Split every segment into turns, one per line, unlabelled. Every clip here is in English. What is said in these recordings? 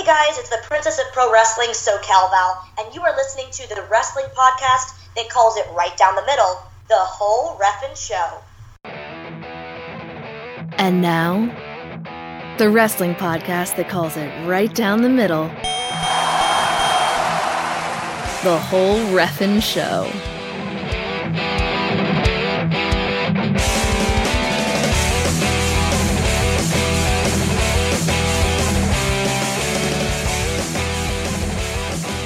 Hey guys, it's the Princess of Pro Wrestling, SoCal Val, and you are listening to the wrestling podcast that calls it right down the middle, the whole Ref'n show.
And now, the wrestling podcast that calls it right down the middle, the whole Ref'n show.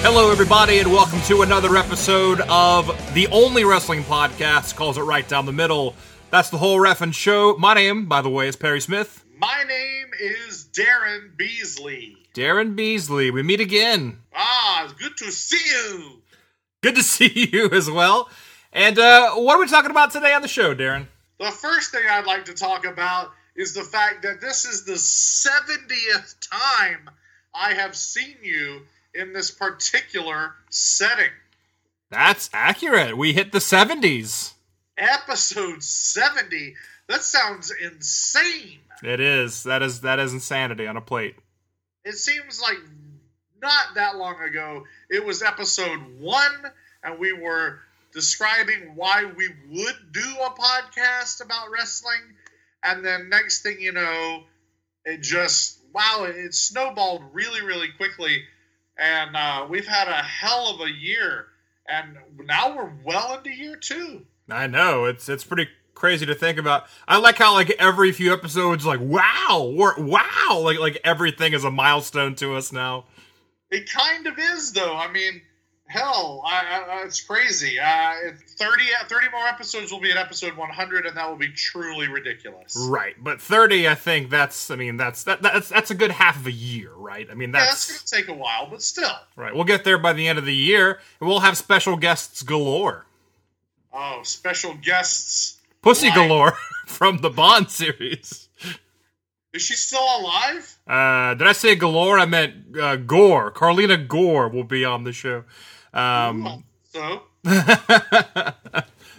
Hello, everybody, and welcome to another episode of the only wrestling podcast calls it right down the middle. That's the whole Ref'n show. My name, by the way, is Perry Smith.
My name is Daryn Beasley.
Daryn Beasley. We meet again.
Ah, it's good to see you.
Good to see you as well. And uh, what are we talking about today on the show, Daryn?
The first thing I'd like to talk about is the fact that this is the 70th time I have seen you in this particular setting.
That's accurate. We hit the 70s.
Episode 70. That sounds insane.
It is. That is that is insanity on a plate.
It seems like not that long ago, it was episode one, and we were describing why we would do a podcast about wrestling. And then next thing you know, it just, wow, it, it snowballed really, really quickly. And uh, we've had a hell of a year. And now we're well into year two.
I know. It's it's pretty crazy to think about. I like how like every few episodes like wow, we're wow, like like everything is a milestone to us now.
It kind of is, though. I mean, hell, I, I, it's crazy. Uh, 30, 30 more episodes will be at episode 100, and that will be truly ridiculous.
Right, but 30 I think that's I mean that's that, that's that's a good half of a year, right? I mean
Yeah,
that's
that's going to take a while, but still.
right. We'll get there by the end of the year and we'll have special guests galore.
Oh, special guests.
Pussy galore from the Bond series.
Is she still alive?
Uh, did I say galore? I meant uh, Gore. Carlina Gore will be on the show. Um,
So,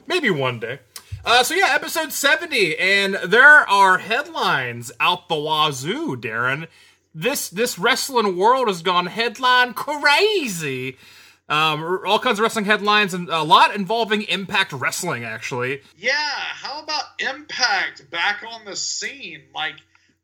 Maybe one day. Uh, so yeah, episode 70, and there are headlines out the wazoo, Daryn. This this wrestling world has gone headline crazy. Um, all kinds of wrestling headlines, and a lot involving Impact Wrestling, actually.
yeah, how about Impact back on the scene? Like,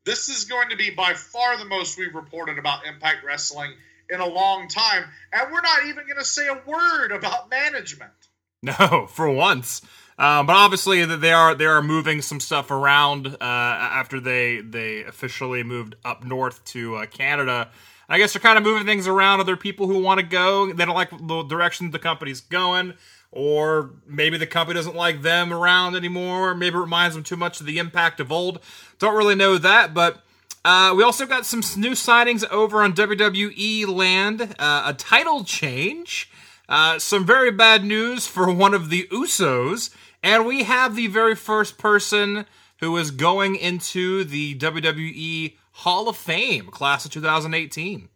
this is going to be by far the most we've reported about Impact Wrestling in a long time, and we're not even going to say a word about management.
No, for once. Um, but obviously, they are they are moving some stuff around uh, after they they officially moved up north to uh, Canada. I guess they're kind of moving things around. Other people who want to go, they don't like the direction the company's going, or maybe the company doesn't like them around anymore. Maybe it reminds them too much of the impact of old. Don't really know that, but uh, we also got some new signings over on WWE land. Uh, a title change. Uh, some very bad news for one of the Usos. And we have the very first person who is going into the WWE Hall of Fame, class of 2018.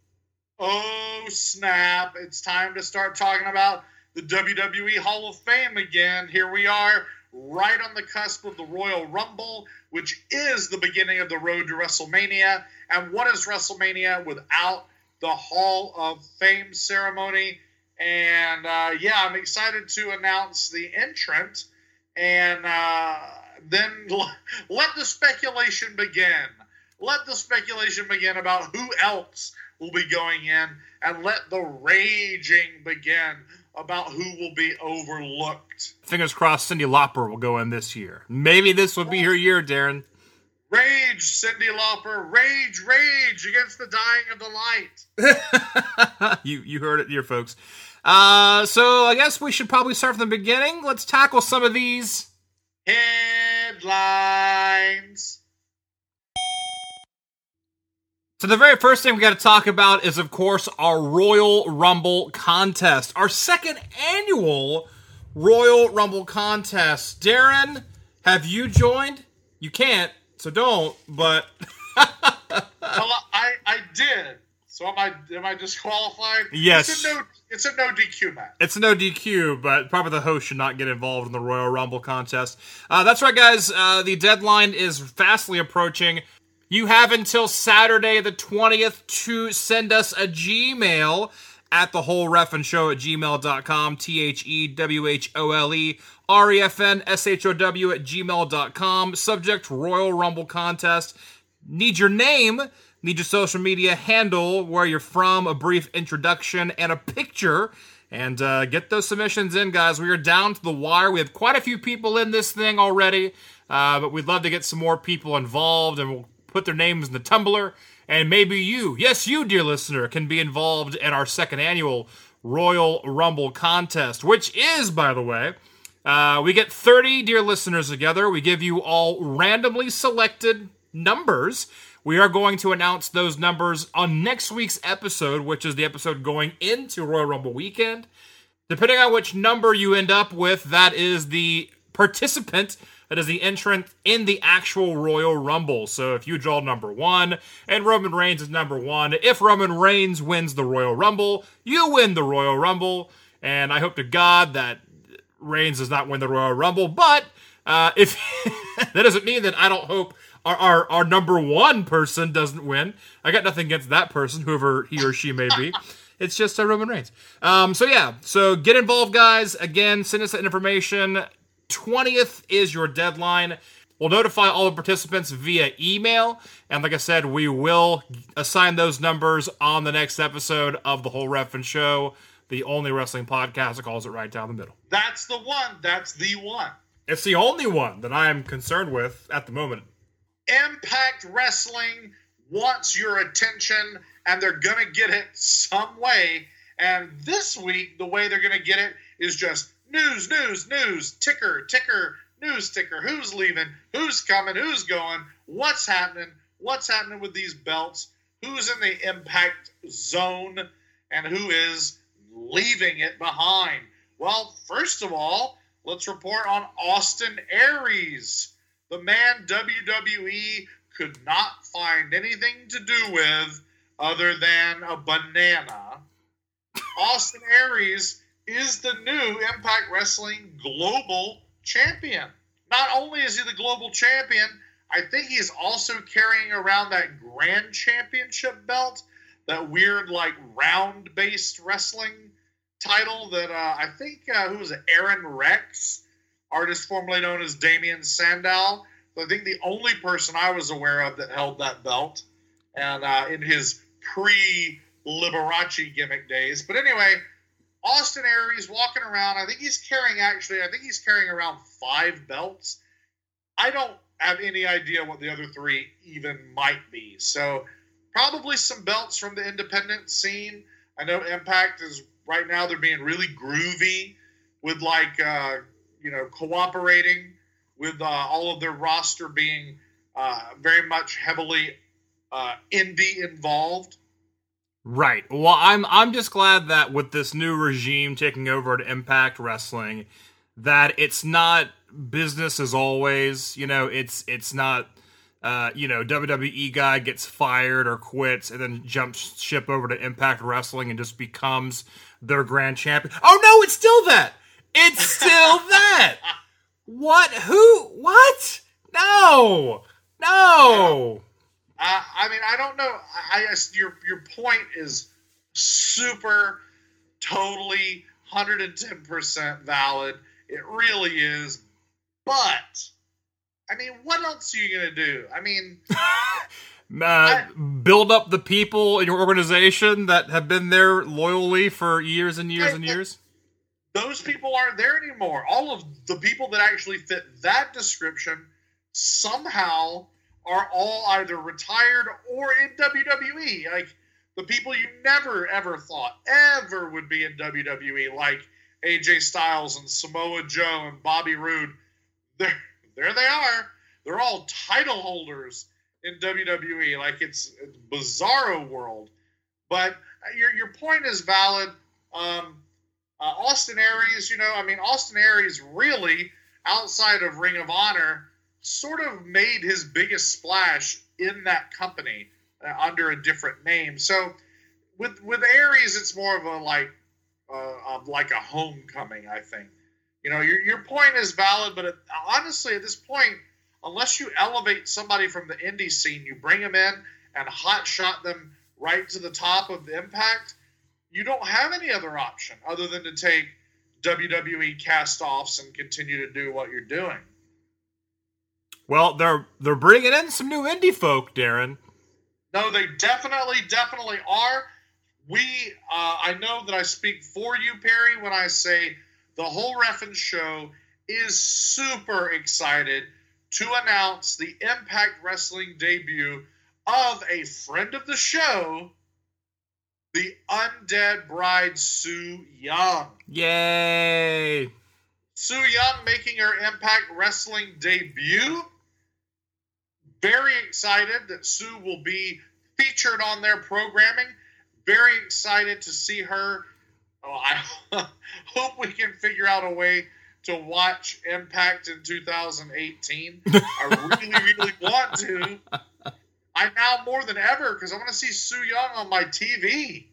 Oh, snap. It's time to start talking about the WWE Hall of Fame again. Here we are, right on the cusp of the Royal Rumble, which is the beginning of the road to WrestleMania. And what is WrestleMania without the Hall of Fame ceremony? And uh, yeah, I'm excited to announce the entrant. And uh, then let the speculation begin. Let the speculation begin about who else will be going in, and let the raging begin about who will be overlooked.
Fingers crossed Cyndi Lauper will go in this year. Maybe this will be her year, Daryn.
Rage, Cyndi Lauper, rage, rage against the dying of the light.
you you heard it here, folks. Uh, so I guess we should probably start from the beginning. Let's tackle some of these.
Headlines.
So the very first thing we got to talk about is, of course, our Royal Rumble contest, our second annual Royal Rumble contest. Daryn, have you joined? You can't, so don't. But
Well, I, I did. So am I am I disqualified?
Yes.
It's a no it's a no DQ match.
It's a no DQ, but probably the host should not get involved in the Royal Rumble contest. Uh, that's right, guys. Uh, the deadline is fastly approaching. You have until Saturday the 20th to send us a Gmail at the whole refn show at gmail.com. T H E W H O L E R E F N S H O W at gmail.com. Subject Royal Rumble contest. Need your name, need your social media handle, where you're from, a brief introduction, and a picture. And uh, get those submissions in, guys. We are down to the wire. We have quite a few people in this thing already, uh, but we'd love to get some more people involved, and we'll put their names in the tumbler. And maybe you, yes, you, dear listener, can be involved in our second annual Royal Rumble contest, which is, by the way, uh, we get 30 dear listeners together. We give you all randomly selected numbers. We are going to announce those numbers on next week's episode, which is the episode going into Royal Rumble weekend. Depending on which number you end up with, that is the participant that is the entrant in the actual Royal Rumble. So if you draw number one and Roman Reigns is number one, if Roman Reigns wins the Royal Rumble, you win the Royal Rumble. And I hope to God that Reigns does not win the Royal Rumble. But uh, if that doesn't mean that I don't hope our, our, our number one person doesn't win. I got nothing against that person, whoever he or she may be. It's just uh, Roman Reigns. Um, so yeah, so get involved, guys. Again, send us that information. 20th is your deadline. We'll notify all the participants via email. And like I said, we will assign those numbers on the next episode of the whole Ref'n Show, the only wrestling podcast that calls it right down the middle.
That's the one. That's the one.
It's the only one that I am concerned with at the moment.
Impact Wrestling wants your attention, and they're going to get it some way. And this week, the way they're going to get it is just news, news, news, ticker, ticker, news ticker. Who's leaving? Who's coming? Who's going? What's happening? What's happening with these belts? Who's in the impact zone? And who is leaving it behind? Well, first of all, let's report on Austin Aries, the man WWE could not find anything to do with other than a banana. Austin Aries is the new Impact Wrestling Global Champion. Not only is he the global champion, I think he's also carrying around that Grand Championship belt, that weird, like, round based wrestling title that uh, I think, uh, who was it? Aron Rex, artist formerly known as Damien Sandow. So I think the only person I was aware of that held that belt, and uh, in his pre Liberace gimmick days. But anyway, Austin Aries walking around. I think he's carrying actually. I think he's carrying around five belts. I don't have any idea what the other three even might be. So probably some belts from the independent scene. I know Impact is right now. They're being really groovy with like uh, you know cooperating with uh, all of their roster being uh, very much heavily uh, indie involved.
Right. Well, I'm I'm just glad that with this new regime taking over at Impact Wrestling, that it's not business as always. You know, it's it's not. Uh, you know, WWE guy gets fired or quits and then jumps ship over to Impact Wrestling and just becomes their grand champion. Oh no, it's still that. It's still that. What? Who? What? No. No.
Uh, I mean, I don't know. I, I your your point is super, totally, hundred and ten percent valid. It really is. But I mean, what else are you gonna do? I mean,
uh, I, build up the people in your organization that have been there loyally for years and years I, and years.
Those people aren't there anymore. All of the people that actually fit that description somehow are all either retired or in WWE. Like the people you never ever thought ever would be in WWE, like AJ Styles and Samoa Joe and Bobby Roode. There, there they are. They're all title holders in WWE. Like it's, it's bizarro world. But your your point is valid. Um, uh, Austin Aries, you know, I mean, Austin Aries really outside of Ring of Honor sort of made his biggest splash in that company uh, under a different name. So with with Aries, it's more of a like uh, like a homecoming. I think you know your your point is valid, but it, honestly, at this point, unless you elevate somebody from the indie scene, you bring them in and hot shot them right to the top of the impact, you don't have any other option other than to take WWE cast offs and continue to do what you're doing.
Well, they're they're bringing in some new indie folk, Daryn.
No, they definitely, definitely are. We, uh, I know that I speak for you, Perry, when I say the whole Ref'n show is super excited to announce the Impact Wrestling debut of a friend of the show, the Undead Bride Su Yung.
Yay!
Su Yung making her Impact Wrestling debut. Very excited that Su will be featured on their programming. Very excited to see her. Oh, I hope we can figure out a way to watch Impact in 2018. I really, really want to. I now more than ever because I want to see Su Yung on my TV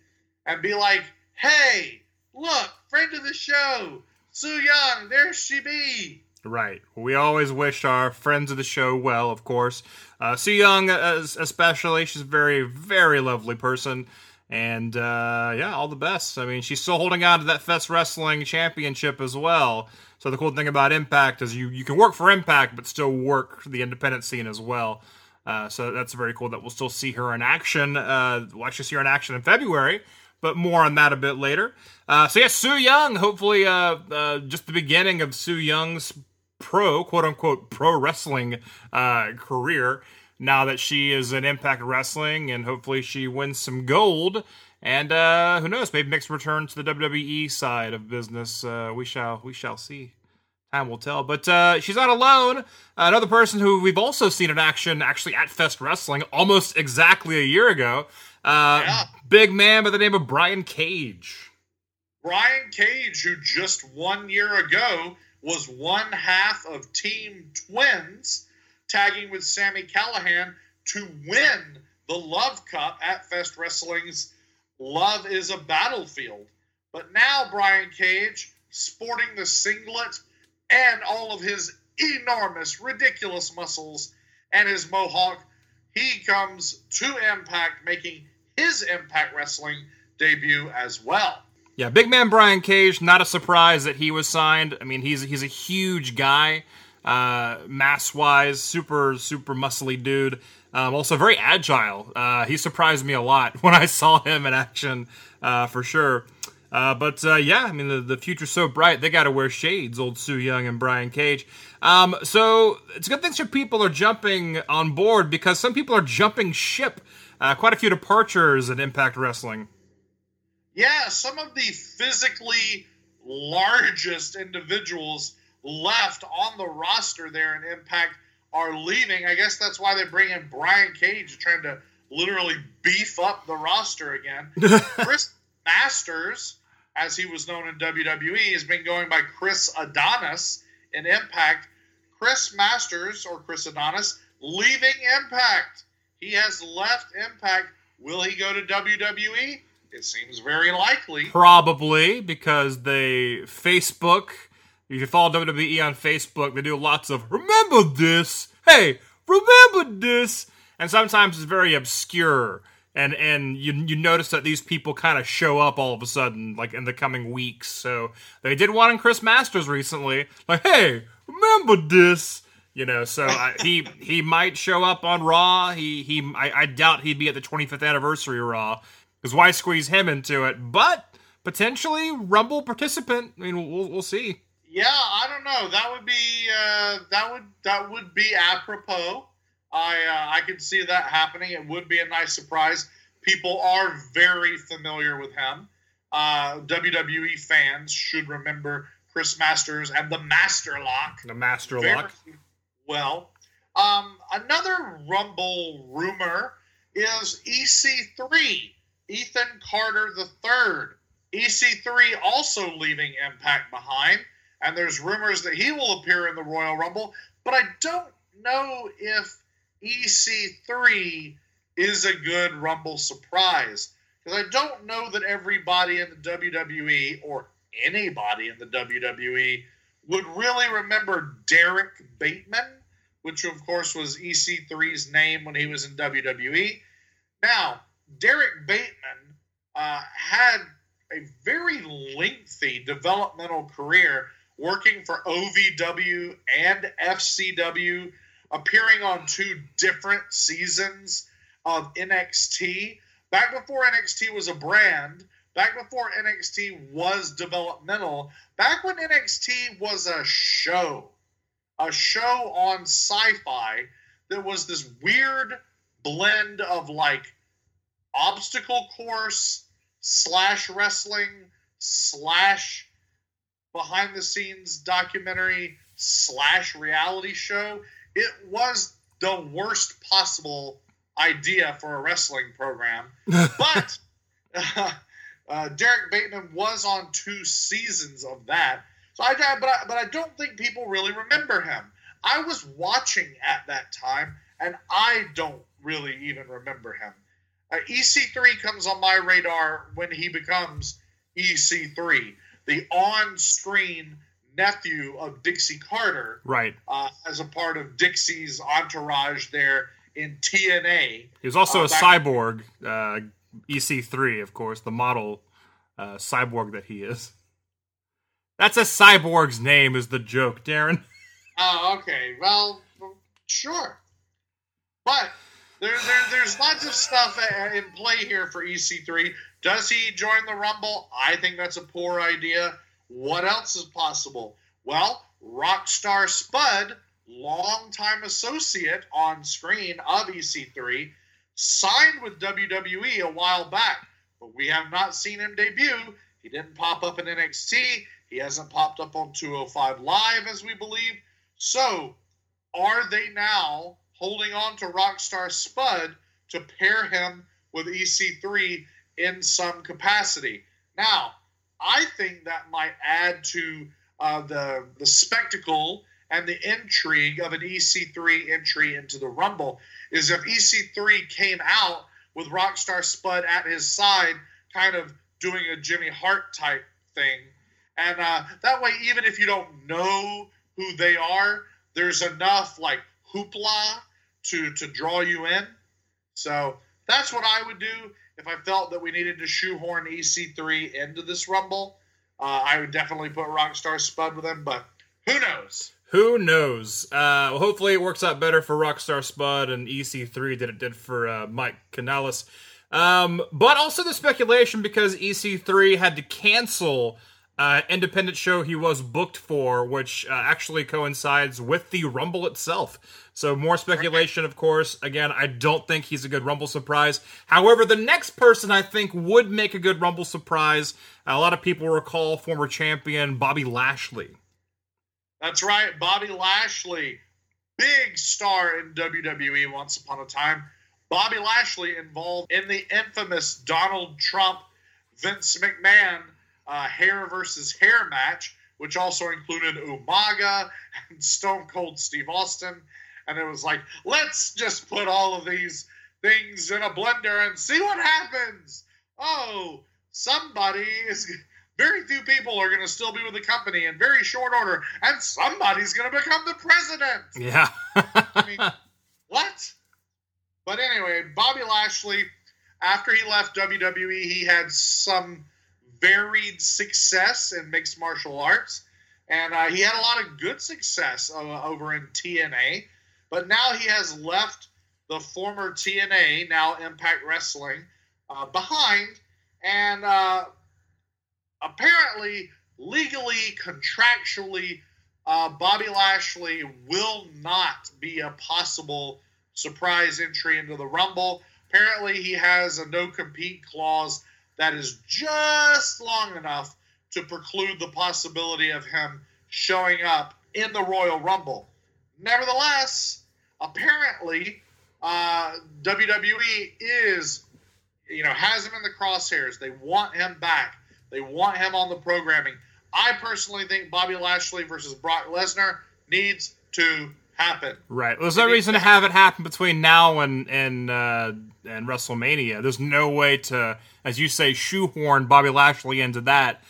and be like, "Hey, look, friend of the show, Su Yung, there she be."
Right. We always wish our friends of the show well, of course. Uh, Su Yung, especially, she's a very, very lovely person. And uh, yeah, all the best. I mean, she's still holding on to that Fest Wrestling Championship as well. So the cool thing about Impact is you, you can work for Impact, but still work the independent scene as well. Uh, so that's very cool that we'll still see her in action. Uh, we'll actually see her in action in February, but more on that a bit later. Uh, so yeah, Su Yung. hopefully uh, uh, just the beginning of Su Yung's pro, quote unquote, pro wrestling uh, career now that she is in Impact Wrestling, and hopefully she wins some gold. And uh, who knows? Maybe makes a return to the WWE side of business. Uh, we shall we shall see. Time will tell. But uh, she's not alone. Another person who we've also seen in action, actually at Fest Wrestling, almost exactly a year ago. Uh,
Yeah.
Big man by the name of Brian Cage.
Brian Cage, who just one year ago was one half of Team Twins, tagging with Sami Callihan to win the Love Cup at Fest Wrestling's Love is a Battlefield. But now Brian Cage, sporting the singlet and all of his enormous, ridiculous muscles and his mohawk, he comes to Impact, making his Impact Wrestling debut as well.
Yeah, big man Brian Cage. Not a surprise that he was signed. I mean, he's he's a huge guy, uh, mass wise, super super muscly dude. Um, also very agile. Uh, he surprised me a lot when I saw him in action, uh, for sure. Uh, but uh, yeah, I mean the, the future's so bright they got to wear shades. Old Su Yung and Brian Cage. Um, so it's a good thing some people are jumping on board because some people are jumping ship. Uh, quite a few departures in Impact Wrestling.
Yeah, some of the physically largest individuals left on the roster there in Impact are leaving. I guess that's why they bring in Brian Cage, trying to literally beef up the roster again. Chris Masters, as he was known in WWE, has been going by Chris Adonis in Impact. Chris Masters, or Chris Adonis, leaving Impact. He has left Impact. Will he go to WWE? It seems very likely.
Probably because they Facebook. If you follow WWE on Facebook, they do lots of remember this. Hey, remember this. And sometimes it's very obscure. And and you you notice that these people kind of show up all of a sudden, like in the coming weeks. So they did one in Chris Masters recently, like, hey, remember this. You know, so he he might show up on Raw. He he I, I doubt he'd be at the 25th anniversary Raw because why squeeze him into it? But potentially Rumble participant. I mean, we'll we'll see.
Yeah, I don't know. That would be uh, that would that would be apropos. I uh, I could see that happening. It would be a nice surprise. People are very familiar with him. Uh, WWE fans should remember Chris Masters and the Master Lock.
The Master Lock.
Well, um, another Rumble rumor is EC3, Ethan Carter III. EC3 also leaving Impact behind, and there's rumors that he will appear in the Royal Rumble, but I don't know if EC3 is a good Rumble surprise. Because I don't know that everybody in the WWE or anybody in the WWE would really remember Derrick Bateman which of course was EC3's name when he was in WWE. Now, Derrick Bateman uh, had a very lengthy developmental career working for OVW and FCW, appearing on two different seasons of NXT. Back before NXT was a brand, back before NXT was developmental, back when NXT was a show, a show on sci fi that was this weird blend of like obstacle course slash wrestling slash behind the scenes documentary slash reality show. It was the worst possible idea for a wrestling program. but uh, uh, Derrick Bateman was on two seasons of that. So I, but I, but I don't think people really remember him. I was watching at that time, and I don't really even remember him. Uh, EC3 comes on my radar when he becomes EC3, the on-screen nephew of Dixie Carter,
right?
Uh, as a part of Dixie's entourage there in TNA.
He was also uh, a cyborg, uh, EC3, of course, the model uh, cyborg that he is. That's a cyborg's name, is the joke, Daryn.
Oh, okay. Well, sure. But there, there, there's lots of stuff in play here for EC3. Does he join the Rumble? I think that's a poor idea. What else is possible? Well, Rockstar Spud longtime associate on screen of EC3, signed with WWE a while back, but we have not seen him debut. He didn't pop up in NXT. He hasn't popped up on 205 Live, as we believe. So, are they now holding on to Rockstar Spud to pair him with EC3 in some capacity? Now, I think that might add to uh, the the spectacle and the intrigue of an EC3 entry into the Rumble is if EC3 came out with Rockstar Spud at his side, kind of doing a Jimmy Hart type thing. And uh, that way, even if you don't know who they are, there's enough like hoopla to, to draw you in. So that's what I would do if I felt that we needed to shoehorn EC3 into this Rumble. Uh, I would definitely put Rockstar Spud with him, but who knows?
Who knows? Uh, hopefully, it works out better for Rockstar Spud and EC3 than it did for uh, Mike Kanellis. Um, but also the speculation because EC3 had to cancel uh, independent show he was booked for, which uh, actually coincides with the Rumble itself. So more speculation, of course. Again, I don't think he's a good Rumble surprise. However, the next person I think would make a good Rumble surprise. A lot of people recall former champion Bobby Lashley.
That's right, Bobby Lashley, big star in WWE once upon a time. Bobby Lashley involved in the infamous Donald Trump Vince McMahon uh, hair versus hair match, which also included Umaga and Stone Cold Steve Austin. And it was like, let's just put all of these things in a blender and see what happens. Oh, somebody is very few people are going to still be with the company in very short order, and somebody's going to become the president.
Yeah.
I mean, what? But anyway, Bobby Lashley, after he left WWE, he had some varied success in mixed martial arts, and uh, he had a lot of good success uh, over in TNA. But now he has left the former TNA, now Impact Wrestling, uh, behind, and uh, apparently, legally, contractually, uh, Bobby Lashley will not be a possible surprise entry into the Rumble. Apparently, he has a no compete clause that is just long enough to preclude the possibility of him showing up in the Royal Rumble. Nevertheless, apparently, uh, WWE is, you know, has him in the crosshairs. They want him back. They want him on the programming. I personally think Bobby Lashley versus Brock Lesnar needs to happen.
Right. Well, there's no reason to have it happen between now and and uh, and WrestleMania. There's no way to, as you say, shoehorn Bobby Lashley into that.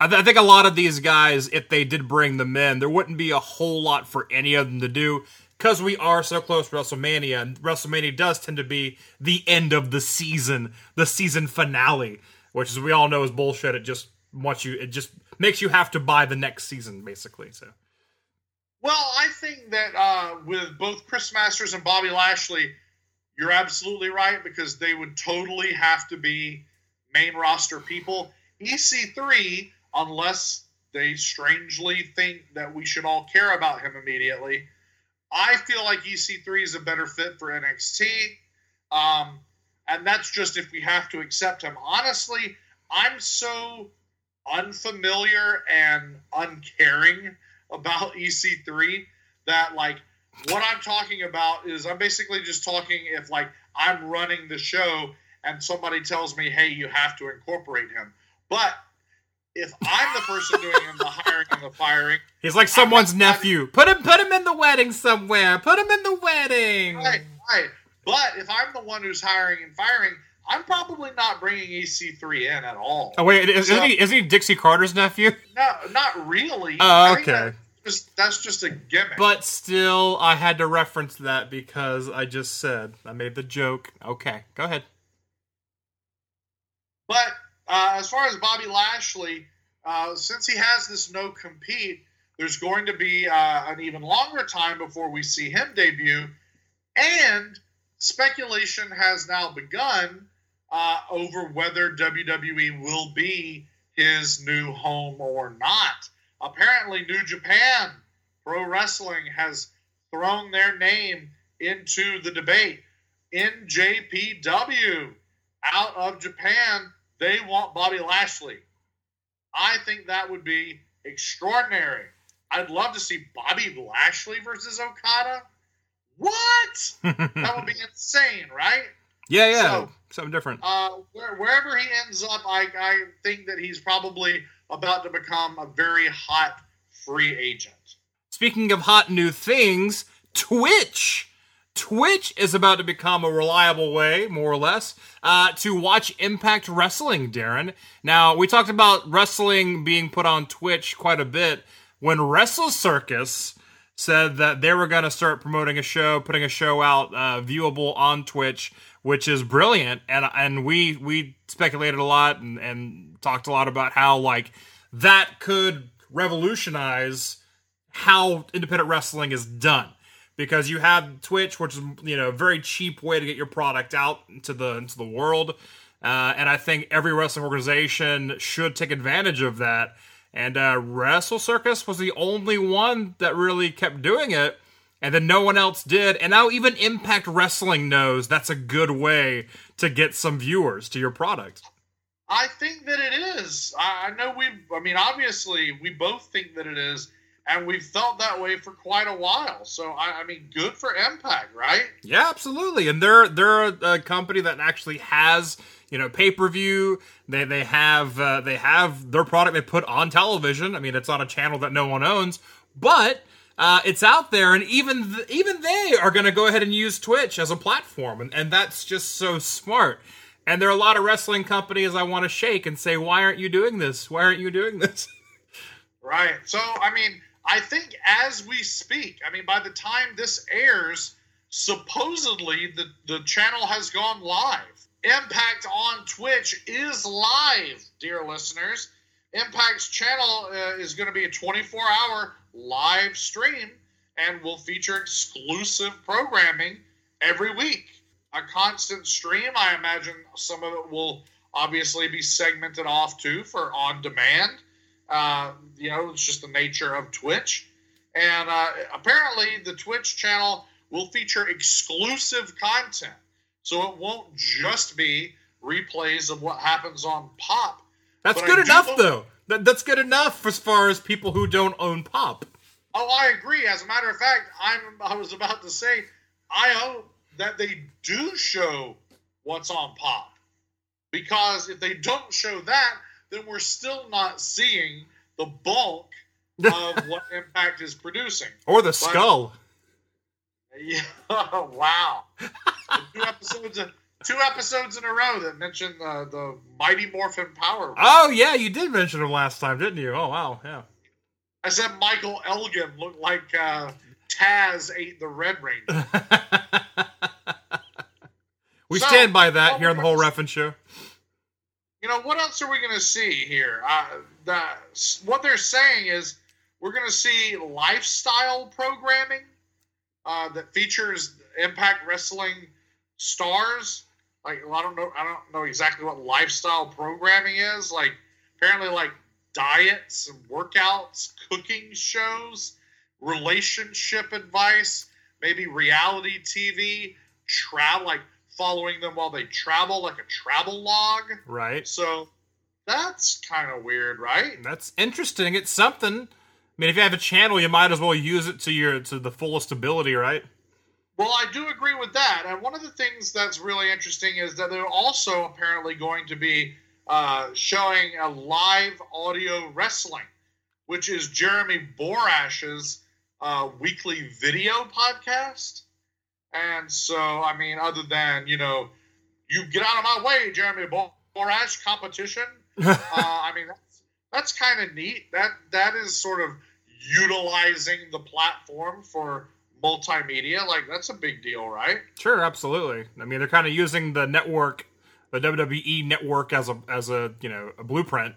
I, th- I think a lot of these guys, if they did bring them in, there wouldn't be a whole lot for any of them to do. because we are so close to WrestleMania, and WrestleMania does tend to be the end of the season, the season finale, which as we all know is bullshit. It just wants you, it just makes you have to buy the next season, basically. So.
Well, I think that uh, with both Chris Masters and Bobby Lashley, you're absolutely right because they would totally have to be main roster people. EC3, unless they strangely think that we should all care about him immediately, I feel like EC3 is a better fit for NXT. Um, and that's just if we have to accept him. Honestly, I'm so unfamiliar and uncaring about EC3 that, like, what I'm talking about is I'm basically just talking if, like, I'm running the show and somebody tells me, hey, you have to incorporate him. But if I'm the person doing him, the hiring and the firing,
he's like someone's nephew. Put him, put him in the wedding somewhere. Put him in the wedding.
Right, right. But if I'm the one who's hiring and firing, I'm probably not bringing EC3 in at all.
Oh wait, is, so, isn't he? Is he Dixie Carter's nephew?
No, not really.
Oh, okay.
Just, that's just a gimmick.
But still, I had to reference that because I just said I made the joke. Okay, go ahead.
But uh, as far as Bobby Lashley, uh, since he has this no compete, there's going to be uh, an even longer time before we see him debut, and speculation has now begun uh, over whether WWE will be his new home or not. Apparently, New Japan Pro Wrestling has thrown their name into the debate. NJPW out of Japan, they want Bobby Lashley. I think that would be extraordinary. I'd love to see Bobby Lashley versus Okada. What? that would be insane, right?
Yeah, yeah. So, Something different.
Uh, where, wherever he ends up, I, I think that he's probably about to become a very hot free agent.
Speaking of hot new things, Twitch. Twitch is about to become a reliable way, more or less, uh, to watch Impact Wrestling, Daryn. Now, we talked about wrestling being put on Twitch quite a bit when Wrestle Circus said that they were going to start promoting a show, putting a show out uh, viewable on Twitch, which is brilliant. And and we we speculated a lot and, and talked a lot about how like that could revolutionize how independent wrestling is done because you have Twitch, which is you know a very cheap way to get your product out into the into the world, uh, and I think every wrestling organization should take advantage of that. And uh, Wrestle Circus was the only one that really kept doing it, and then no one else did. And now even Impact Wrestling knows that's a good way to get some viewers to your product.
I think that it is. I know we. I mean, obviously, we both think that it is and we've felt that way for quite a while. So I, I, mean, good for Impact, right?
Yeah, absolutely. And they're they're a, a company that actually has you know pay per view. They they have uh, they have their product they put on television. I mean, it's on a channel that no one owns, but. Uh, it's out there, and even th- even they are going to go ahead and use Twitch as a platform, and, and that's just so smart. And there are a lot of wrestling companies I want to shake and say, "Why aren't you doing this? Why aren't you doing this?"
Right. So, I mean, I think as we speak, I mean, by the time this airs, supposedly the, the channel has gone live. Impact on Twitch is live, dear listeners. Impact's channel uh, is going to be a 24 hour live stream and will feature exclusive programming every week. A constant stream, I imagine some of it will obviously be segmented off too for on demand. Uh, you know, it's just the nature of Twitch. And uh, apparently, the Twitch channel will feature exclusive content. So it won't just be replays of what happens on Pop.
That's good enough, though. That, that's good enough as far as people who don't own Pop.
Oh, I agree. As a matter of fact, I'm, I was about to say, I hope that they do show what's on Pop. Because if they don't show that, then we're still not seeing the bulk of what Impact is producing.
Or the but, skull.
Yeah, wow. two episodes two episodes in a row that mentioned the the Mighty Morphin Power.
Oh yeah, you did mention him last time, didn't you? Oh wow, yeah.
I said Michael Elgin looked like uh, Taz ate the Red Ranger.
we
So,
stand by that here on the whole Ref'n show.
you know what else are we going to see here? Uh, the, what they're saying is we're going to see lifestyle programming uh, that features Impact Wrestling stars. Like well, I don't know, I don't know exactly what lifestyle programming is. Like apparently, like diets and workouts, cooking shows, relationship advice, maybe reality TV, travel like following them while they travel, like a travel log.
Right.
So that's kind of weird, right?
That's interesting. It's something. I mean, if you have a channel, you might as well use it to your to the fullest ability, right?
Well, I do agree with that. And one of the things that's really interesting is that they're also apparently going to be uh, showing a live audio wrestling, which is Jeremy Borash's uh, weekly video podcast. And so, I mean, other than, you know, you get out of my way, Jeremy Borash competition. uh, I mean, that's, that's kind of neat. That That is sort of utilizing the platform for multimedia. Like, that's a big deal, right?
Sure, absolutely. I mean, they're kind of using the network, the WWE network, as a as a you know a blueprint,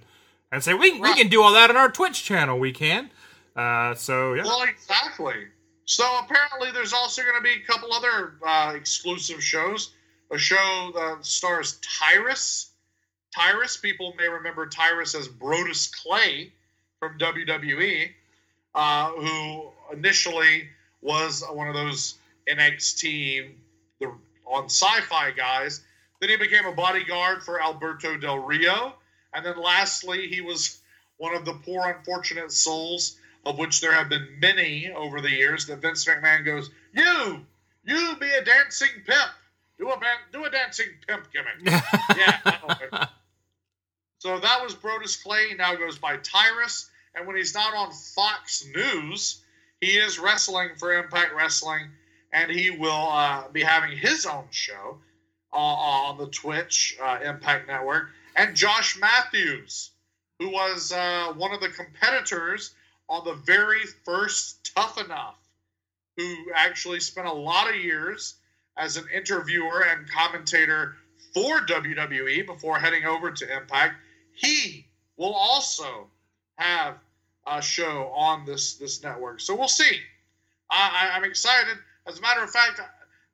and say we we can do all that on our Twitch channel. We can. Uh, so yeah,
Well, exactly. So apparently, there's also going to be a couple other uh, exclusive shows. A show that stars Tyrus. Tyrus, people may remember Tyrus as Brodus Clay from WWE, uh, who initially was one of those NXT the, on Sci-Fi guys. Then he became a bodyguard for Alberto Del Rio, and then lastly, he was one of the poor unfortunate souls of which there have been many over the years, that Vince McMahon goes, "You, you be a dancing pimp. Do a ban- do a dancing pimp gimmick." yeah. So that was Brodus Clay. He now goes by Tyrus, and when he's not on Fox News, he is wrestling for Impact Wrestling, and he will uh, be having his own show uh, on the Twitch uh, Impact Network. And Josh Matthews, who was uh, one of the competitors on the very first Tough Enough, who actually spent a lot of years as an interviewer and commentator for WWE before heading over to Impact. He will also have a show on this this network, so we'll see. I, I'm excited. As a matter of fact,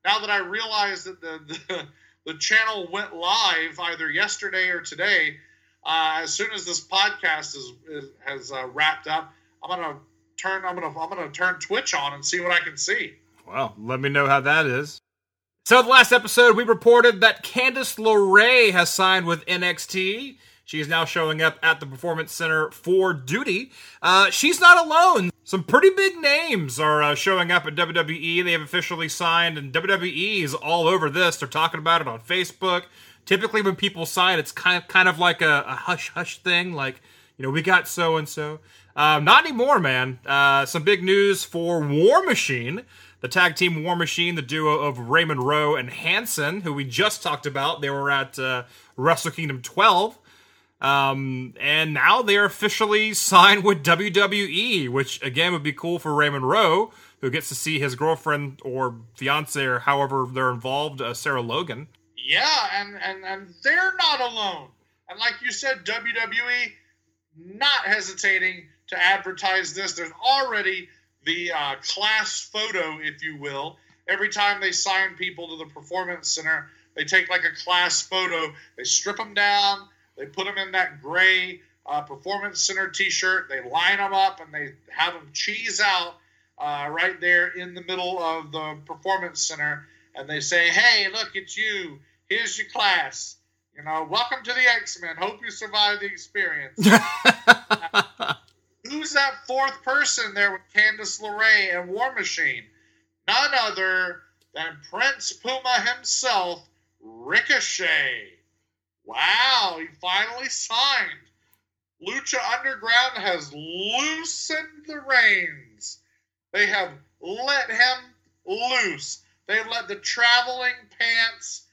now that I realize that the the, the channel went live either yesterday or today, uh, as soon as this podcast is, is has uh, wrapped up, I'm gonna turn. I'm gonna. I'm gonna turn Twitch on and see what I can see.
Well, let me know how that is. So, the last episode, we reported that Candice LeRae has signed with NXT. She is now showing up at the Performance Center for duty. Uh, she's not alone. Some pretty big names are uh, showing up at WWE. They have officially signed, and WWE is all over this. They're talking about it on Facebook. Typically, when people sign, it's kind of kind of like a, a hush hush thing, like you know, we got so and so. Not anymore, man. Uh, some big news for War Machine, the tag team War Machine, the duo of Raymond Rowe and Hanson, who we just talked about. They were at uh, Wrestle Kingdom 12. Um, and now they're officially signed with WWE, which again would be cool for Raymond Rowe, who gets to see his girlfriend or fiance or however they're involved, uh, Sarah Logan.
Yeah, and, and and they're not alone. And like you said, WWE not hesitating to advertise this. There's already the uh, class photo, if you will. Every time they sign people to the performance center, they take like a class photo. They strip them down. They put them in that gray uh, performance center T-shirt. They line them up and they have them cheese out uh, right there in the middle of the performance center. And they say, "Hey, look, it's you. Here's your class. You know, welcome to the X Men. Hope you survive the experience." Who's that fourth person there with Candice LeRae and War Machine? None other than Prince Puma himself, Ricochet. Wow, he finally signed. Lucha Underground has loosened the reins. They have let him loose. They've let the traveling pants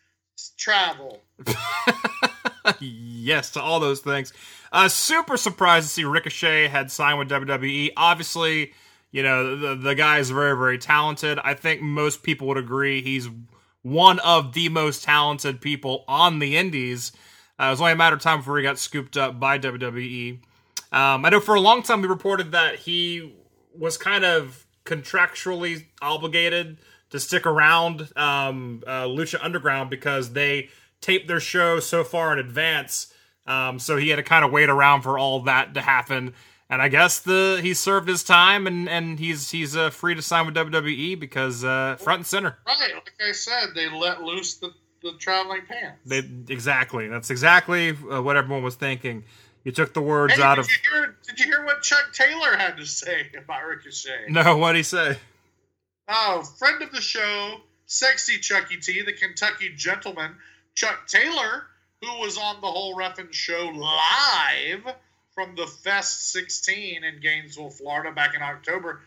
travel.
yes, to all those things. Uh, super surprised to see Ricochet had signed with WWE. Obviously, You know, the the guy is very very talented. I think most people would agree he's one of the most talented people on the Indies. Uh, it was only a matter of time before he got scooped up by WWE. Um, I know for a long time we reported that he was kind of contractually obligated to stick around um, uh, Lucha Underground because they taped their show so far in advance. Um, so he had to kind of wait around for all that to happen. And I guess the he served his time and and he's he's uh, free to sign with WWE because uh, front and center.
Right, like I said, they let loose the, the traveling pants.
They exactly that's exactly uh, what everyone was thinking. You took the words
Hey,
out
did
of
you hear? Did you hear what Chuck Taylor had to say about Ricochet?
no. What did he say?
Oh, friend of the show, sexy Chucky T, the Kentucky gentleman, Chuck Taylor, who was on the whole Ref'n show live from the Fest 16 in Gainesville, Florida, back in October.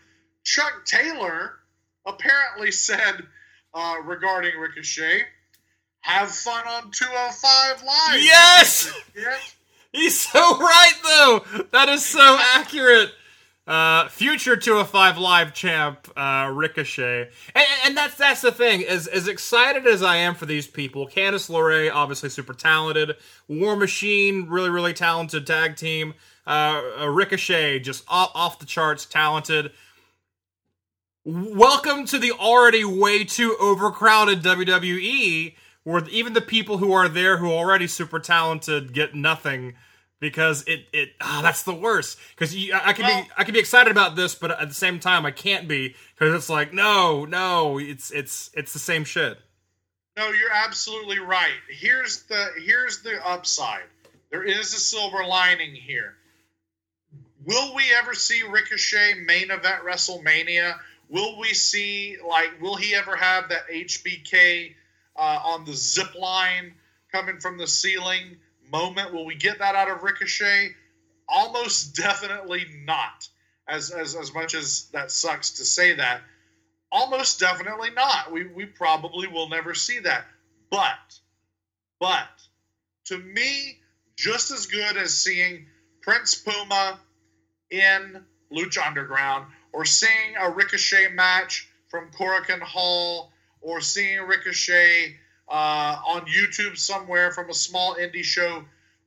Chuck Taylor apparently said uh, regarding Ricochet, "Have fun on 205 Live."
Yes! He's so right though. That is so accurate. Uh, future 205 live champ uh, Ricochet, and, and that's that's the thing. As as excited as I am for these people, Candice LeRae obviously super talented, War Machine really really talented tag team, uh, uh, Ricochet just off, off the charts talented. Welcome to the already way too overcrowded WWE, where even the people who are there who are already super talented get nothing because it it ah, that's the worst. Because I, I can
Well-
be I can be excited about this, but at the same time I can't be because it's like no no it's it's it's the same shit.
No, you're absolutely right. Here's the here's the upside. There is a silver lining here. Will we ever see Ricochet main event WrestleMania? Will we see like will he ever have that HBK uh, on the zip line coming from the ceiling moment? Will we get that out of Ricochet? Almost definitely not. As as as much as that sucks to say that, almost definitely not. We we probably will never see that. But but to me, just as good as seeing Prince Puma in Lucha Underground, or seeing a Ricochet match from Korakuen Hall, or seeing Ricochet uh, on YouTube somewhere from a small indie show.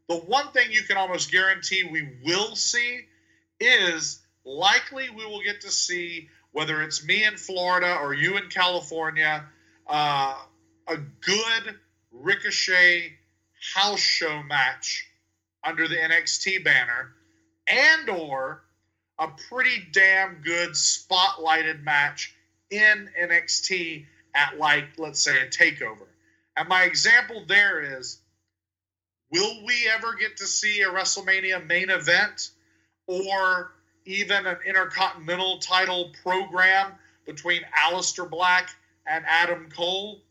The one thing you can almost guarantee we will see is likely we will get to see whether it's me in Florida or you in California, uh, a good Ricochet house show match under the NXT banner, and or a pretty damn good spotlighted match in NXT at like let's say a takeover. And my example there is will we ever get to see a WrestleMania main event or even an intercontinental title program between Aleister Black and Adam Cole?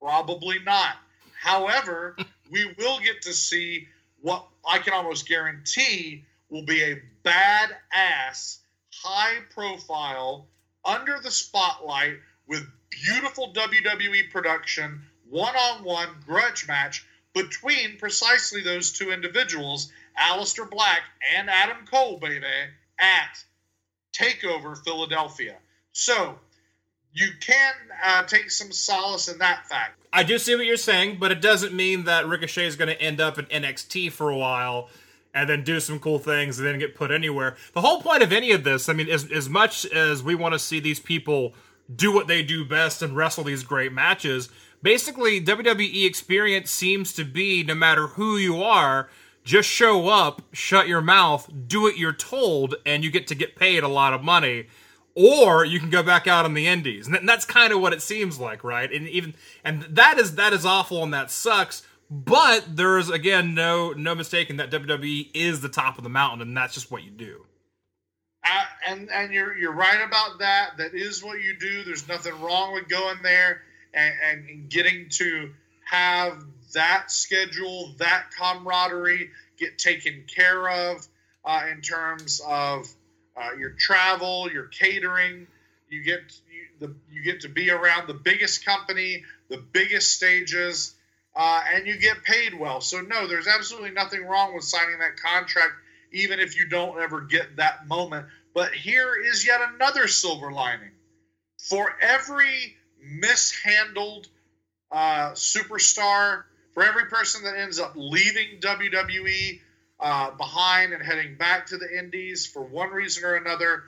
Probably not. However, we will get to see what I can almost guarantee will be a badass, high profile, under the spotlight with beautiful WWE production, one on one grudge match between precisely those two individuals, Aleister Black and Adam Cole, baby, at TakeOver Philadelphia. So you can uh, take some solace in that fact.
I do see what you're saying, but it doesn't mean that Ricochet is going to end up in NXT for a while and then do some cool things and then get put anywhere. The whole point of any of this, I mean, as, as much as we want to see these people do what they do best and wrestle these great matches, basically WWE experience seems to be no matter who you are, just show up, shut your mouth, do what you're told, and you get to get paid a lot of money. Or you can go back out on the indies. And that's kind of what it seems like right? And even and that is that is awful and that sucks. But there's again no no mistaking that WWE is the top of the mountain and that's just what you do
And and you're you're right about that. That is what you do. There's nothing wrong with going there and, and, and getting to have that schedule, that camaraderie get taken care of uh, in terms of uh, your travel, your catering. You get you, the you get to be around the biggest company, the biggest stages, uh, and you get paid well. So no, there's absolutely nothing wrong with signing that contract even if you don't ever get that moment But here is yet another silver lining. For every mishandled uh, superstar, for every person that ends up leaving WWE uh, behind and heading back to the Indies for one reason or another,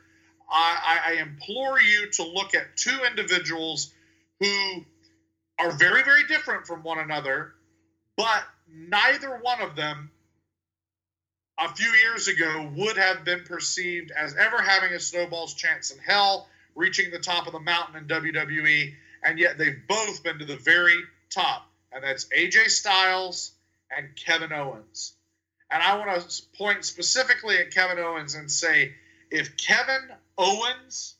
I, I implore you to look at two individuals who are very, very different from one another, but neither one of them a few years ago would have been perceived as ever having a snowball's chance in hell, reaching the top of the mountain in WWE, and yet they've both been to the very top, and that's AJ Styles and Kevin Owens. And I want to point specifically at Kevin Owens and say, if Kevin Owens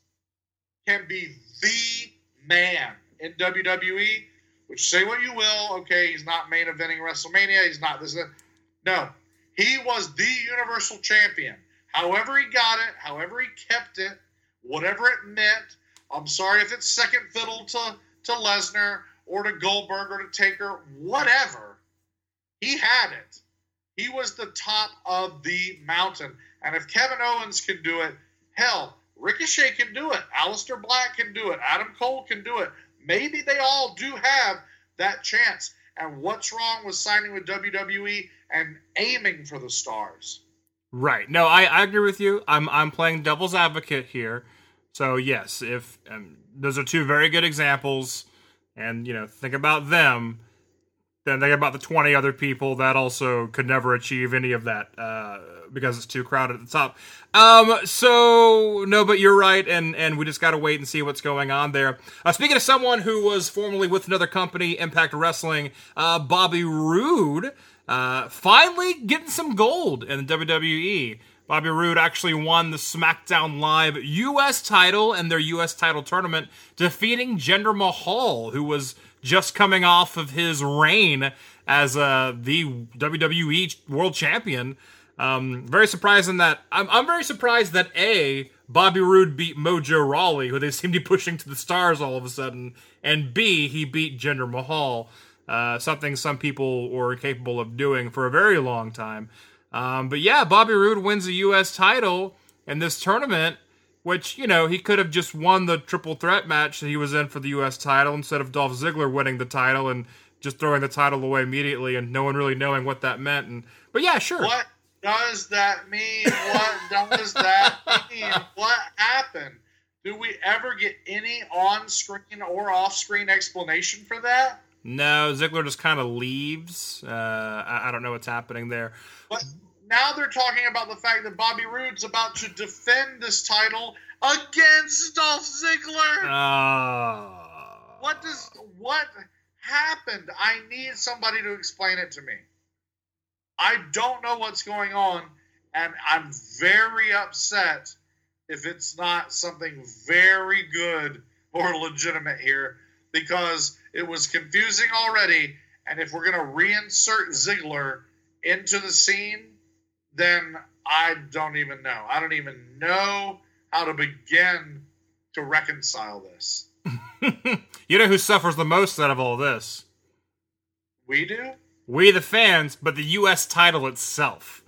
can be the man in WWE, which say what you will, okay, he's not main eventing WrestleMania, he's not this. No, he was the Universal Champion. However, he got it, however, he kept it, whatever it meant. I'm sorry if it's second fiddle to, to Lesnar or to Goldberg or to Taker, whatever. He had it. He was the top of the mountain. And if Kevin Owens can do it, hell, Ricochet can do it. Aleister Black can do it. Adam Cole can do it. Maybe they all do have that chance. And what's wrong with signing with WWE and aiming for the stars?
Right. No, I, I agree with you. I'm I'm playing devil's advocate here. So yes, if those are two very good examples, and you know, think about them. Then think about the 20 other people that also could never achieve any of that uh, because it's too crowded at the top. Um, so no, but you're right, and and we just got to wait and see what's going on there. Uh, speaking of someone who was formerly with another company, Impact Wrestling, uh, Bobby Roode, uh, finally getting some gold in the WWE. Bobby Roode actually won the SmackDown Live U.S. title and their U.S. title tournament, defeating Jinder Mahal, who was just coming off of his reign as uh, the WWE World Champion. Um, very surprising that I'm, I'm very surprised that a Bobby Roode beat Mojo Rawley, who they seem to be pushing to the stars all of a sudden, and b he beat Jinder Mahal, uh, something some people were capable of doing for a very long time. Um, but yeah, Bobby Roode wins the U.S. title in this tournament, which you know he could have just won the triple threat match that he was in for the U.S. title instead of Dolph Ziggler winning the title and just throwing the title away immediately and no one really knowing what that meant. And but yeah, sure.
What does that mean? What does that mean? What happened? Do we ever get any on screen or off screen explanation for that?
No, Ziggler just kind of leaves. Uh, I, I, don't know what's happening there.
But now they're talking about the fact that Bobby Roode's about to defend this title against Dolph Ziggler.
Uh...
What does what happened? I need somebody to explain it to me. I don't know what's going on, and I'm very upset if it's not something very good or legitimate here because it was confusing already. And if we're going to reinsert Ziggler into the scene, then I don't even know. I don't even know how to begin to reconcile this.
you know who suffers the most out of all this?
We do?
We the fans, but the U.S. title itself.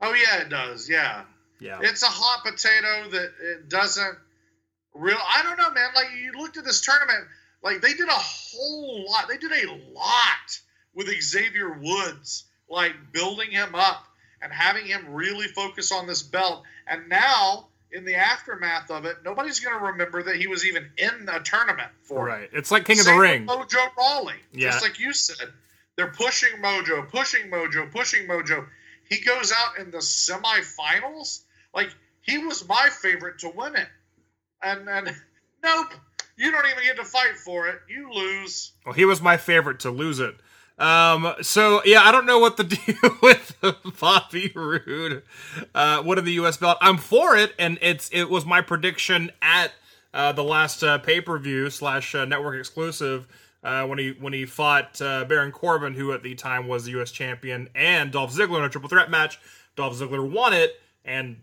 Oh yeah, it does. Yeah,
yeah.
It's a hot potato that it doesn't real. I don't know, man. Like you looked at this tournament, like they did a whole lot. They did a lot with Xavier Woods, like building him up and having him really focus on this belt. And now, in the aftermath of it, nobody's going to remember that he was even in a tournament for
right. It. It's like King Same of the Ring.
Mojo Rawley,
yeah.
just like you said. They're pushing Mojo, pushing Mojo, pushing Mojo. He goes out in the semifinals. Like he was my favorite to win it, and and nope, you don't even get to fight for it. You lose.
Well, he was my favorite to lose it. Um, so yeah, I don't know what the deal with Bobby Roode, uh, what in the U.S. belt. I'm for it, and it's it was my prediction at uh, the last uh, pay per view slash uh, network exclusive uh, when he when he fought uh, Baron Corbin, who at the time was the U.S. champion, and Dolph Ziggler in a triple threat match. Dolph Ziggler won it and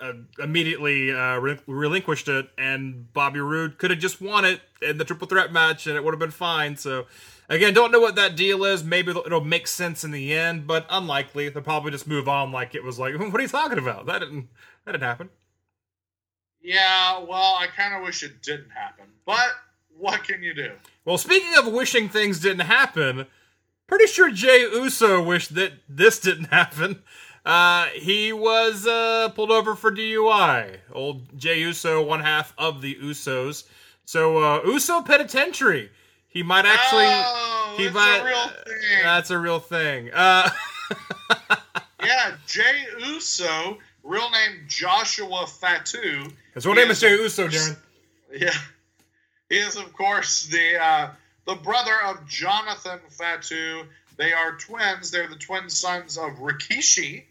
uh, immediately uh, relinquished it, and Bobby Roode could have just won it in the triple threat match, and it would have been fine. So. Again, don't know what that deal is. Maybe it'll make sense in the end, but unlikely. They'll probably just move on like it was like, what are you talking about? That didn't that didn't happen.
Yeah, well, I kind of wish it didn't happen, but what can you do?
Well, speaking of wishing things didn't happen, pretty sure Jay Uso wished that this didn't happen. Uh, he was uh, pulled over for DUI. Old Jay Uso, one half of the Usos. So uh, Uso Penitentiary. He might actually.
oh,
he
that's
might.
a real thing.
That's a real thing. Uh,
yeah, Jay Uso, real name Joshua Fatu.
his real name is Jay Uso, Daryn.
Yeah, he is of course the uh, the brother of Jonathan Fatu. They are twins. They're the twin sons of Rikishi,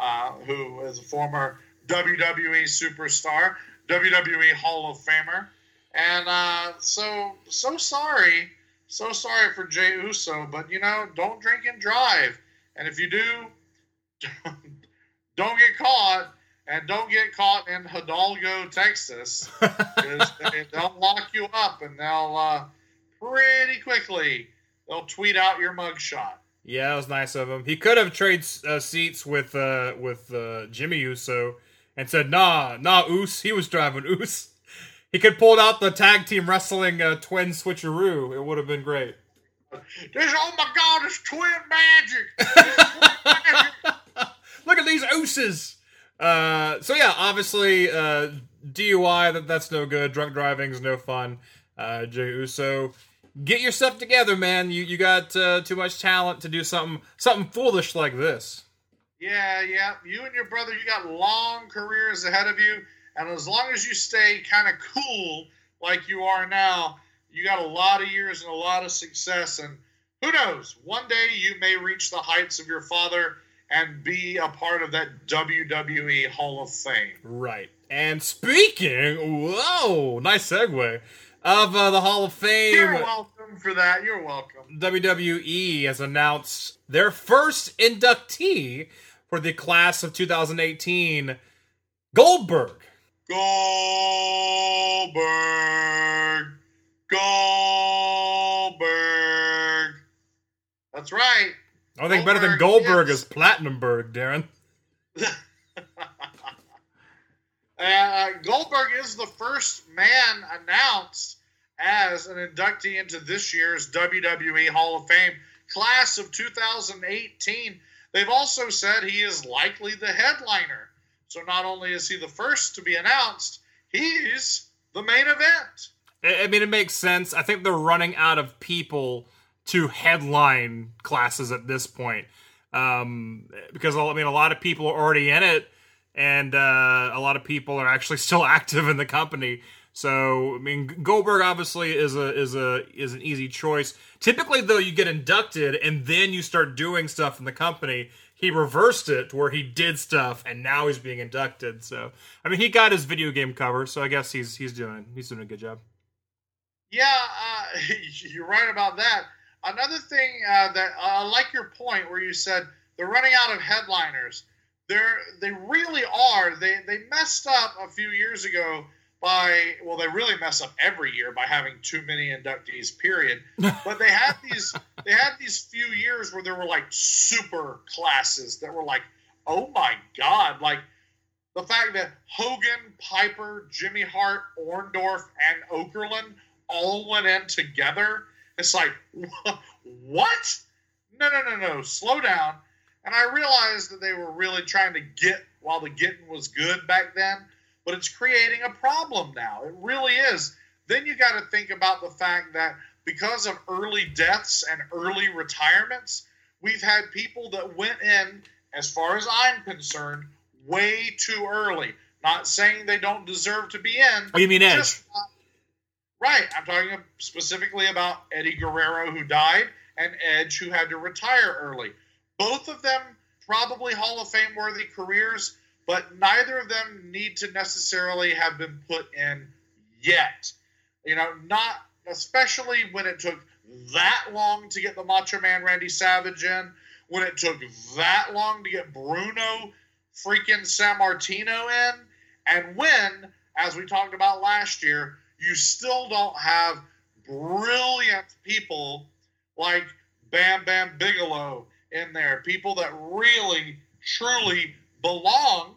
uh, who is a former WWE superstar, WWE Hall of Famer, and uh, so so sorry, so sorry for Jay Uso. But you know, don't drink and drive, and if you do, don't get caught. And don't get caught in Hidalgo, Texas. they- they'll lock you up and they'll uh, pretty quickly they'll tweet out your mugshot.
Yeah, that was nice of him. He could have traded uh, seats with uh, with uh, Jimmy Uso and said, "Nah, nah, Us." He was driving Us. He could pulled out the tag team wrestling uh, twin switcheroo. It would have been great.
This oh my god, it's twin magic. It's twin magic.
Look at these ooses. Uh, so yeah, obviously uh, DUI. That that's no good. Drunk driving is no fun. Uh, Jay Uso, get your stuff together, man. You you got uh, too much talent to do something something foolish like this.
Yeah, yeah. You and your brother, you got long careers ahead of you, and as long as you stay kind of cool like you are now, you got a lot of years and a lot of success. And who knows? One day you may reach the heights of your father and be a part of that WWE Hall of Fame.
Right. And speaking, whoa, nice segue of uh, the Hall of Fame.
You're welcome for that. You're welcome.
WWE has announced their first inductee for the class of 2018, Goldberg.
Goldberg. Goldberg. That's right.
I think better than
Goldberg is
Platinumberg, Daryn.
Uh, Goldberg is the first man announced as an inductee into this year's WWE Hall of Fame class of 2018. They've also said he is likely the headliner. So not only is he the first to be announced, he's the main event.
I mean, it makes sense. I think they're running out of people to headline classes at this point. Um, because I mean, a lot of people are already in it, and uh, a lot of people are actually still active in the company. So, I mean, Goldberg obviously is a is a is an easy choice. Typically, though, you get inducted and then you start doing stuff in the company. He reversed it where he did stuff and now he's being inducted. So, I mean, he got his video game cover, so I guess he's he's doing he's doing a good job.
Yeah, uh, you're right about that. Another thing uh, that I like your point where you said they're running out of headliners. They're they really are. They they messed up a few years ago by well they really mess up every year by having too many inductees. Period. but they had these they had these few years where there were like super classes that were like oh my god like the fact that Hogan, Piper, Jimmy Hart, Orndorff, and Okerlund all went in together. It's like, what? No, no, no, no. Slow down. And I realized that they were really trying to get while the getting was good back then, but it's creating a problem now. It really is. Then you got to think about the fact that because of early deaths and early retirements, we've had people that went in, as far as I'm concerned, way too early. Not saying they don't deserve to be in.
Oh, you mean Edge?
not- right. I'm talking specifically about Eddie Guerrero, who died, and Edge, who had to retire early. Both of them probably Hall of Fame worthy careers, but neither of them need to necessarily have been put in yet. You know, not especially when it took that long to get the Macho Man Randy Savage in, when it took that long to get Bruno freaking Sammartino in, and when, as we talked about last year, you still don't have brilliant people like Bam Bam Bigelow in there, people that really, truly belong,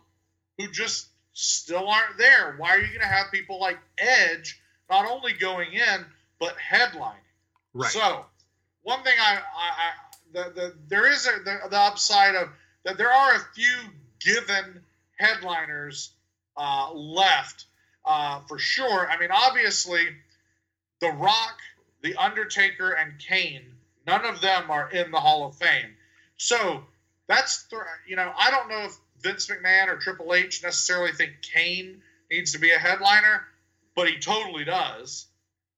who just still aren't there. Why are you going to have people like Edge not only going in but headlining?
Right.
So, one thing I, I, I the, the there is a, the, the upside of that there are a few given headliners uh, left uh, for sure. I mean, obviously, The Rock, The Undertaker, and Kane. None of them are in the Hall of Fame. So that's th- you know I don't know if Vince McMahon or Triple H necessarily think Kane needs to be a headliner, but he totally does.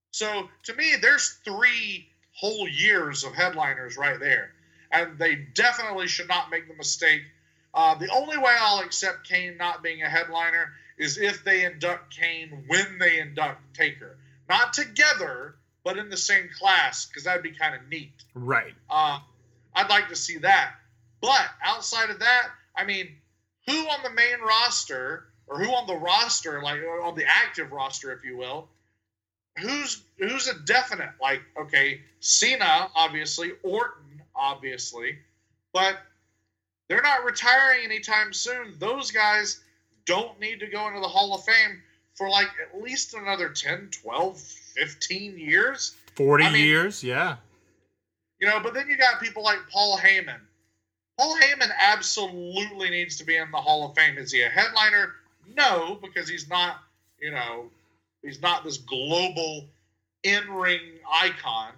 So to me, there's three whole years of headliners right there, and they definitely should not make the mistake. Uh, the only way I'll accept Kane not being a headliner is if they induct Kane when they induct Taker, not together, but in the same class, because that'd be kind of neat.
Right.
Uh, I'd like to see that. But outside of that, I mean, who on the main roster or who on the roster, like on the active roster, if you will, who's who's a definite like okay, Cena obviously, Orton obviously, but they're not retiring anytime soon. Those guys don't need to go into the Hall of Fame for like at least another 10, 12, 15 years.
40
I mean-
years, yeah.
You know, but then you got people like Paul Heyman. Paul Heyman absolutely needs to be in the Hall of Fame. Is he a headliner? No, because he's not, you know, he's not this global in ring icon.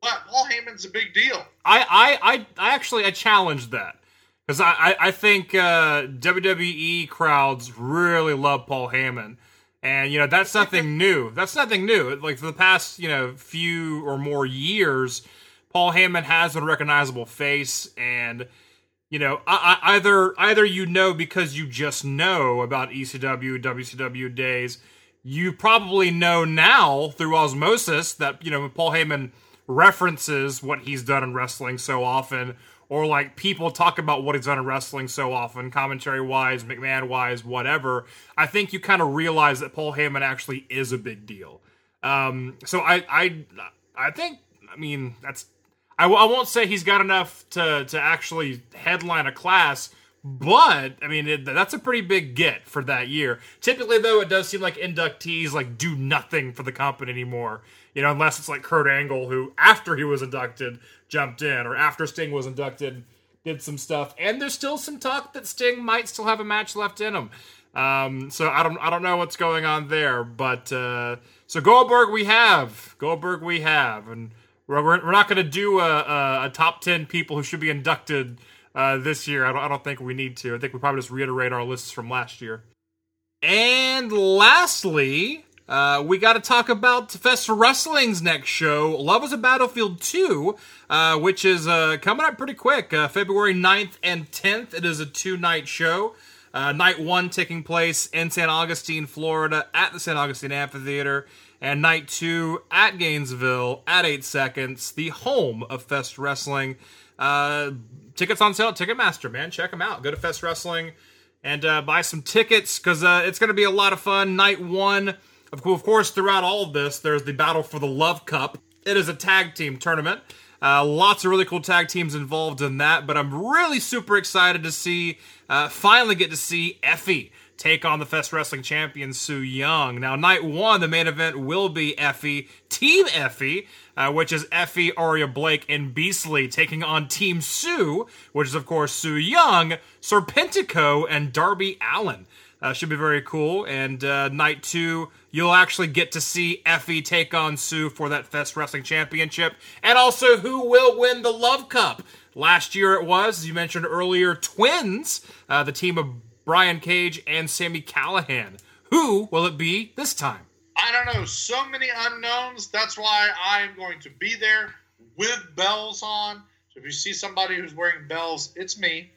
But Paul Heyman's a big deal.
I, I, I, I actually I challenged that because I, I, I think uh, WWE crowds really love Paul Heyman, and you know that's nothing new. That's nothing new. Like for the past you know few or more years, Paul Heyman has a recognizable face, and you know I, I, either either you know because you just know about ECW, WCW days. You probably know now through osmosis that you know Paul Heyman references what he's done in wrestling so often, or like people talk about what he's done in wrestling so often, commentary wise, McMahon wise, whatever. I think you kind of realize that Paul Heyman actually is a big deal. Um, so I, I, I think, I mean, that's, I, w- I won't say he's got enough to to actually headline a class. But I mean, it, that's a pretty big get for that year. Typically, though, it does seem like inductees like do nothing for the company anymore. You know, unless it's like Kurt Angle, who after he was inducted jumped in, or after Sting was inducted did some stuff. And there's still some talk that Sting might still have a match left in him. Um, so I don't I don't know what's going on there, but uh, so Goldberg we have Goldberg we have, and we're we're, not going to do a, a, a top ten people who should be inducted uh, this year. I don't I don't think we need to. I think we probably just reiterate our lists from last year. And lastly, uh, we got to talk about Fest Wrestling's next show, Love is a Battlefield 2, uh, which is uh, coming up pretty quick, uh, February 9th and 10th. It is a two night show. Uh, night one taking place in San Augustine, Florida, at the San Augustine Amphitheater, and night two at Gainesville at 8 Seconds, the home of Fest Wrestling. Uh, tickets on sale at Ticketmaster, man. Check them out. Go to Fest Wrestling and uh, buy some tickets because uh, it's going to be a lot of fun. Night one, of of course, throughout all of this, there's the Battle for the Love Cup. It is a tag team tournament. Uh, lots of really cool tag teams involved in that, but I'm really super excited to see, uh, finally get to see Effy take on the Fest Wrestling champion Su Yung. Now, night one, the main event will be Effy, Team Effy, uh, which is Effy, Aria Blake, and Beastly taking on Team Su, which is, of course, Su Yung, Serpentico, and Darby Allin. Uh, should be very cool. And uh, night two, you'll actually get to see Effy take on Su for that Fest Wrestling Championship. And also, who will win the Love Cup? Last year it was, as you mentioned earlier, Twins, uh, the team of Brian Cage and Sami Callihan. Who will it be this time?
I don't know. So many unknowns. That's why I'm going to be there with bells on. So if you see somebody who's wearing bells, it's me.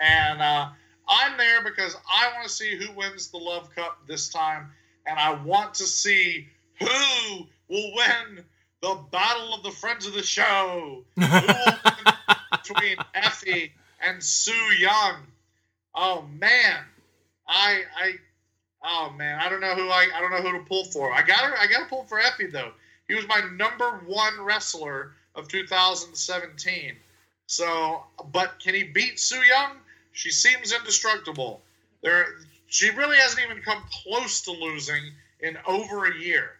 And uh, I'm there because I want to see who wins the Love Cup this time. And I want to see who will win the Battle of the Friends of the Show. Who will win between Effy and Su Yung. Oh, man. I, I, Oh man, I don't know who I I don't know who to pull for. I got I got to pull for Effy though. He was my number one wrestler of 2017. So, but can he beat Su Yung? She seems indestructible. There, She really hasn't even come close to losing in over a year.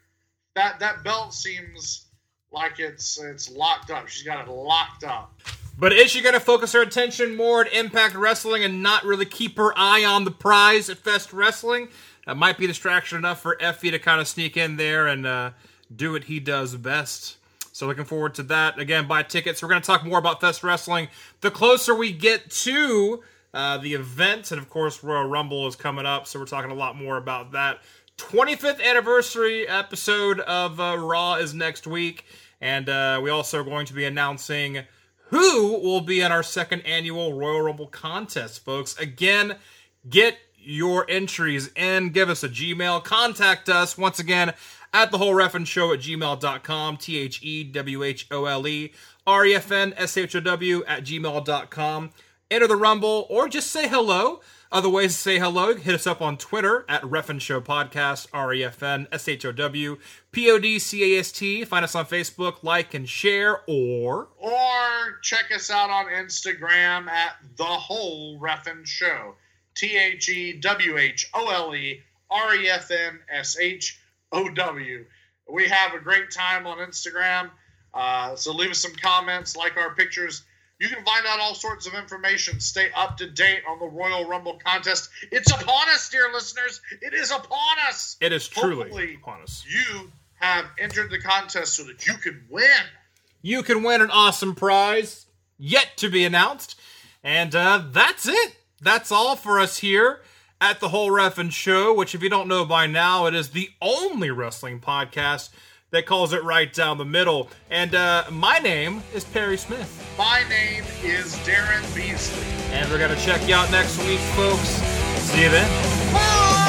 That that belt seems like it's it's locked up. She's got it locked up.
But is she going to focus her attention more at Impact Wrestling and not really keep her eye on the prize at Fest Wrestling? That might be distraction enough for Effy to kind of sneak in there and uh, do what he does best. So looking forward to that. Again, buy tickets. We're going to talk more about Fest Wrestling the closer we get to uh, the event, and of course, Royal Rumble is coming up, so we're talking a lot more about that. 25th anniversary episode of uh, Raw is next week, and uh, we also are going to be announcing who will be in our second annual Royal Rumble contest, folks. Again, get your entries in. Give us a Gmail. Contact us once again at the whole refn show at gmail.com. T H E W H O L E R E F N S H O W at gmail.com. Enter the Rumble or just say hello. Other ways to say hello, hit us up on Twitter at Refn Show Podcast, R E F N S H O W P O D C A S T. Find us on Facebook, like and share, or.
Or check us out on Instagram at The Whole Refn Show. T H E W H O L E R E F N S H O W. We have a great time on Instagram. Uh, so leave us some comments, like our pictures. You can find out all sorts of information. Stay up to date on the Royal Rumble contest. It's upon us, dear listeners. It is upon us.
It is truly
Hopefully,
upon us.
You have entered the contest so that you can win.
You can win an awesome prize yet to be announced. And uh, that's it. That's all for us here at the Whole Ref'n Show, which, if you don't know by now, it is the only wrestling podcast that calls it right down the middle. And uh, my name is Perry Smith.
My name is Daryn Beasley.
And we're going to check you out next week, folks. See you then.
Bye!